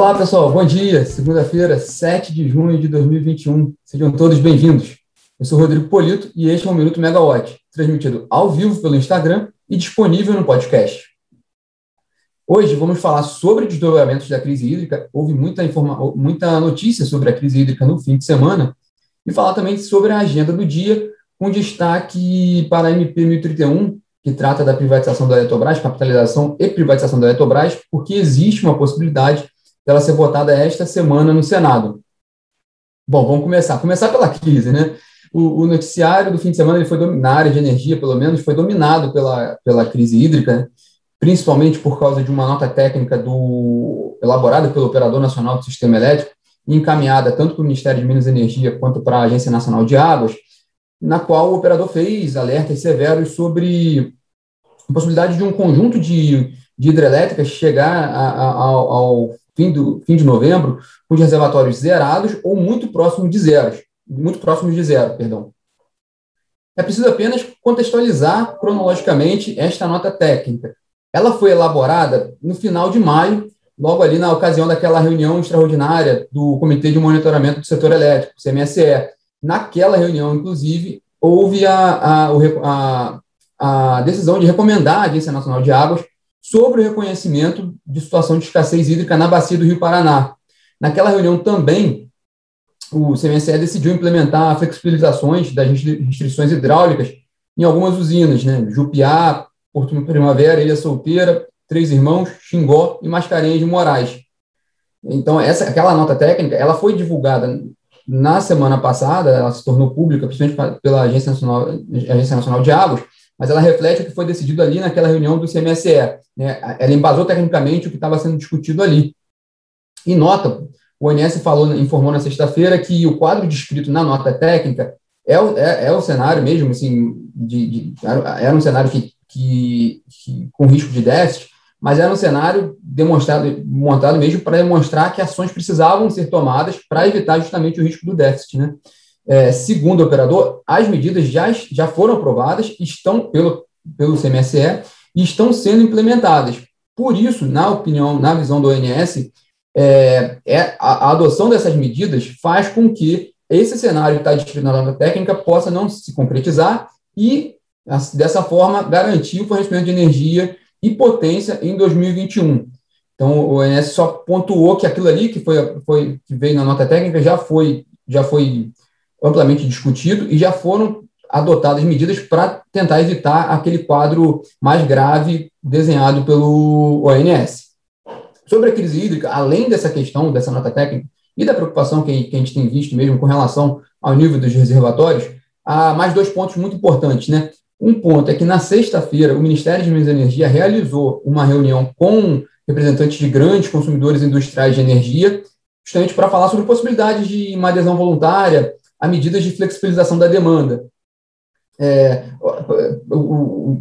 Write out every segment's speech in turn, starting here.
Olá, pessoal. Bom dia. Segunda-feira, 7 de junho de 2021. Sejam todos bem-vindos. Eu sou Rodrigo Polito e este é o Minuto Megawatt, transmitido ao vivo pelo Instagram e disponível no podcast. Hoje vamos falar sobre desdobramentos da crise hídrica. Houve muita, informa muita notícia sobre a crise hídrica no fim de semana e falar também sobre a agenda do dia, com destaque para a MP 1031, que trata da privatização da Eletrobras, capitalização e privatização da Eletrobras, porque existe uma possibilidade dela ser votada esta semana no Senado. Bom, vamos começar. Começar pela crise, né? O, o noticiário do fim de semana ele foi na área de energia, pelo menos, foi dominado pela, pela crise hídrica, né? principalmente por causa de uma nota técnica do, elaborada pelo Operador Nacional do Sistema Elétrico, encaminhada tanto para o Ministério de Minas e Energia quanto para a Agência Nacional de Águas, na qual o operador fez alertas severos sobre a possibilidade de um conjunto de, de hidrelétricas chegar a, a, ao, ao fim, do, fim de novembro com os reservatórios zerados ou muito próximos de zero, muito próximos de zero, perdão. É preciso apenas contextualizar cronologicamente esta nota técnica. Ela foi elaborada no final de maio, logo ali na ocasião daquela reunião extraordinária do Comitê de Monitoramento do Setor Elétrico, CMSE. Naquela reunião, inclusive, houve a, a, a, a decisão de recomendar à Agência Nacional de Águas sobre o reconhecimento de situação de escassez hídrica na bacia do Rio Paraná. Naquela reunião também, o CMSE decidiu implementar flexibilizações das restrições hidráulicas em algumas usinas, né? Jupiá, Porto Primavera, Ilha Solteira, Três Irmãos, Xingó e Mascarenhas de Moraes. Então, essa, aquela nota técnica, ela foi divulgada na semana passada, ela se tornou pública, principalmente pela Agência Nacional, Agência Nacional de Águas, mas ela reflete o que foi decidido ali naquela reunião do CMSE. Né? Ela embasou tecnicamente o que estava sendo discutido ali. E nota, o ONS falou, informou na sexta-feira que o quadro descrito na nota técnica é o, é, é o cenário mesmo, assim, de, de, era um cenário que, que, que, com risco de déficit, mas era um cenário demonstrado, montado mesmo para demonstrar que ações precisavam ser tomadas para evitar justamente o risco do déficit, né? É, segundo o operador, as medidas já, já foram aprovadas, estão pelo, pelo CMSE e estão sendo implementadas. Por isso, na opinião, na visão do ONS, é, é, a, a adoção dessas medidas faz com que esse cenário que está descrito na nota técnica possa não se concretizar e, dessa forma, garantir o fornecimento de energia e potência em 2021. Então, o ONS só pontuou que aquilo ali que, foi, foi, que veio na nota técnica já foi, já foi amplamente discutido e já foram adotadas medidas para tentar evitar aquele quadro mais grave desenhado pelo ONS. Sobre a crise hídrica, além dessa questão, dessa nota técnica, e da preocupação que, a gente tem visto mesmo com relação ao nível dos reservatórios, há mais dois pontos muito importantes. Né? Um ponto é que na sexta-feira o Ministério de Minas e Energia realizou uma reunião com representantes de grandes consumidores industriais de energia, justamente para falar sobre possibilidades de uma adesão voluntária a medidas de flexibilização da demanda. É, o,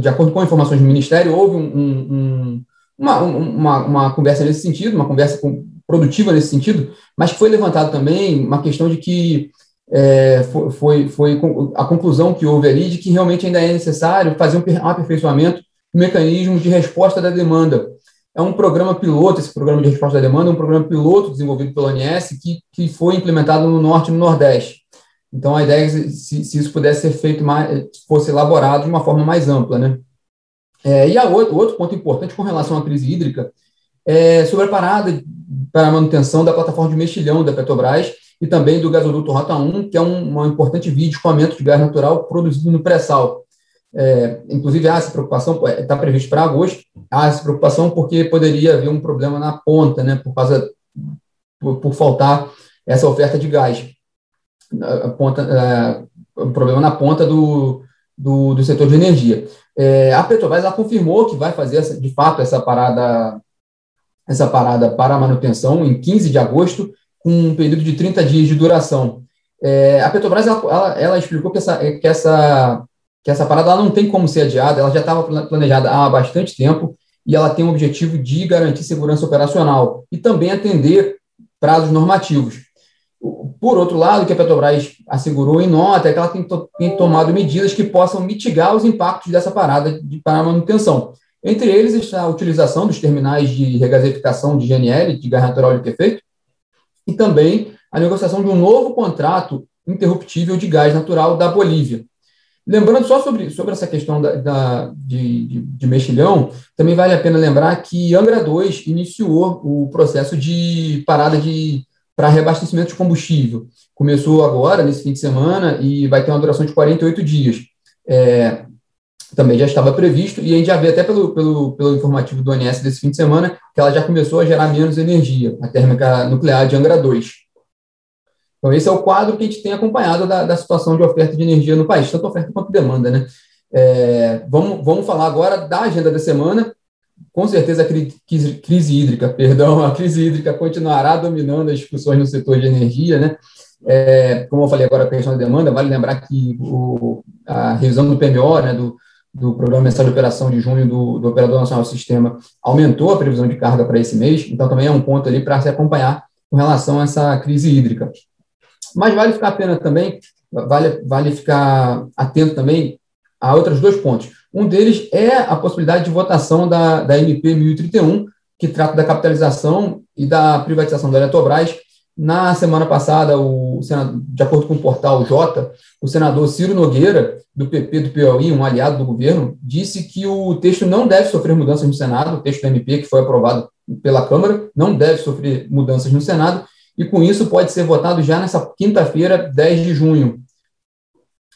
de acordo com informações do Ministério, houve um, um, uma, uma, uma, conversa nesse sentido, uma conversa produtiva nesse sentido, mas foi levantado também uma questão de que é, foi, foi, a conclusão que houve ali de que realmente ainda é necessário fazer um aperfeiçoamento do mecanismo de resposta da demanda, é um programa piloto, esse programa de resposta à demanda, é um programa piloto desenvolvido pela ONS que, que foi implementado no Norte e no Nordeste. Então, a ideia é que se, se isso pudesse ser feito mais, fosse elaborado de uma forma mais ampla, né? É, e a outro, outro ponto importante com relação à crise hídrica é sobre a parada para a manutenção da plataforma de mexilhão da Petrobras e também do gasoduto Rota 1, que é um, um importante vídeo de escoamento de gás natural produzido no pré-sal. É, inclusive, há essa preocupação, está previsto para agosto, há essa preocupação porque poderia haver um problema na ponta, né, por causa, por, por faltar essa oferta de gás. A ponta, é, um problema na ponta do, do, do setor de energia. É, a Petrobras confirmou que vai fazer, essa, de fato, essa parada, essa parada para manutenção em 15 de agosto, com um período de 30 dias de duração. É, a Petrobras ela, ela, ela explicou que essa, que essa que essa parada ela não tem como ser adiada, ela já estava planejada há bastante tempo e ela tem o objetivo de garantir segurança operacional e também atender prazos normativos. Por outro lado, o que a Petrobras assegurou em nota é que ela tem, to tem tomado medidas que possam mitigar os impactos dessa parada de, para manutenção. Entre eles está a utilização dos terminais de regasificação de GNL, de gás natural liquefeito, e também a negociação de um novo contrato interruptível de gás natural da Bolívia. Lembrando só sobre, sobre essa questão da, da de, de, de, mexilhão, também vale a pena lembrar que Angra 2 iniciou o processo de parada de para reabastecimento de combustível. Começou agora, nesse fim de semana, e vai ter uma duração de 48 dias. É, também já estava previsto, e a gente já vê até pelo, pelo, pelo informativo do ONS desse fim de semana que ela já começou a gerar menos energia, a térmica nuclear de Angra 2. Então, esse é o quadro que a gente tem acompanhado da, da situação de oferta de energia no país, tanto oferta quanto demanda. Né? É, vamos, vamos falar agora da agenda da semana. Com certeza a crise, hídrica, perdão, a crise hídrica continuará dominando as discussões no setor de energia, né? É, como eu falei agora, a questão da demanda, vale lembrar que o, a revisão do PMO, né, do, do Programa Mensal de Operação de junho do, do Operador Nacional do Sistema, aumentou a previsão de carga para esse mês, então também é um ponto ali para se acompanhar com relação a essa crise hídrica. Mas vale ficar pena também, vale, vale ficar atento também a outros dois pontos. Um deles é a possibilidade de votação da, da MP 1031, que trata da capitalização e da privatização da Eletrobras. Na semana passada, o, de acordo com o portal J, o senador Ciro Nogueira, do PP do Piauí, um aliado do governo, disse que o texto não deve sofrer mudanças no Senado, o texto da MP que foi aprovado pela Câmara, não deve sofrer mudanças no Senado, e com isso pode ser votado já nessa quinta-feira, 10 de junho.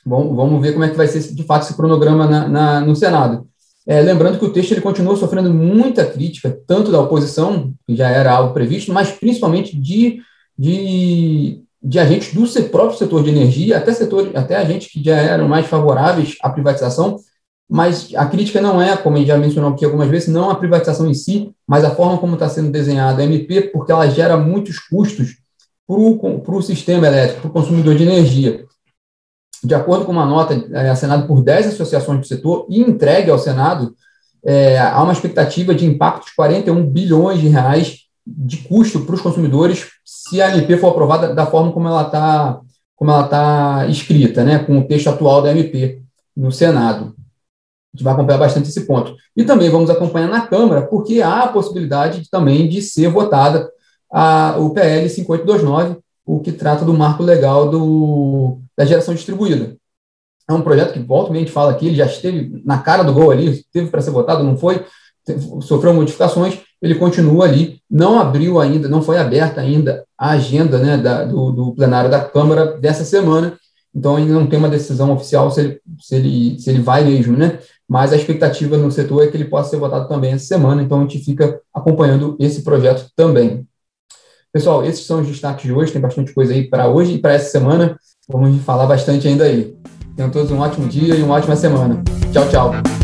Bom, vamos ver como é que vai ser de fato esse cronograma na, na, no Senado. É, lembrando que o texto ele continua sofrendo muita crítica, tanto da oposição, que já era algo previsto, mas principalmente de, de, de agentes do próprio setor de energia, até, setor, até agentes que já eram mais favoráveis à privatização, mas a crítica não é, como já mencionou aqui algumas vezes, não a privatização em si, mas a forma como está sendo desenhada a MP, porque ela gera muitos custos para o sistema elétrico, para o consumidor de energia. De acordo com uma nota é, assinada por 10 associações do setor e entregue ao Senado, é, há uma expectativa de impacto de 41 bilhões de reais de custo para os consumidores se a MP for aprovada da forma como ela está está escrita, né, com o texto atual da MP no Senado. A gente vai acompanhar bastante esse ponto. E também vamos acompanhar na Câmara, porque há a possibilidade de, também de ser votada a, o PL 5829, o que trata do marco legal do, da geração distribuída. É um projeto que, volta a gente fala aqui, ele já esteve na cara do gol ali, teve para ser votado, não foi, sofreu modificações, ele continua ali, não abriu ainda, não foi aberta ainda a agenda né, da, do, do plenário da Câmara dessa semana, então ainda não tem uma decisão oficial se ele, se ele, se ele vai mesmo, né? Mas a expectativa no setor é que ele possa ser votado também essa semana, então a gente fica acompanhando esse projeto também. Pessoal, esses são os destaques de hoje, tem bastante coisa aí para hoje e para essa semana. Vamos falar bastante ainda aí. Tenham todos um ótimo dia e uma ótima semana. Tchau, tchau.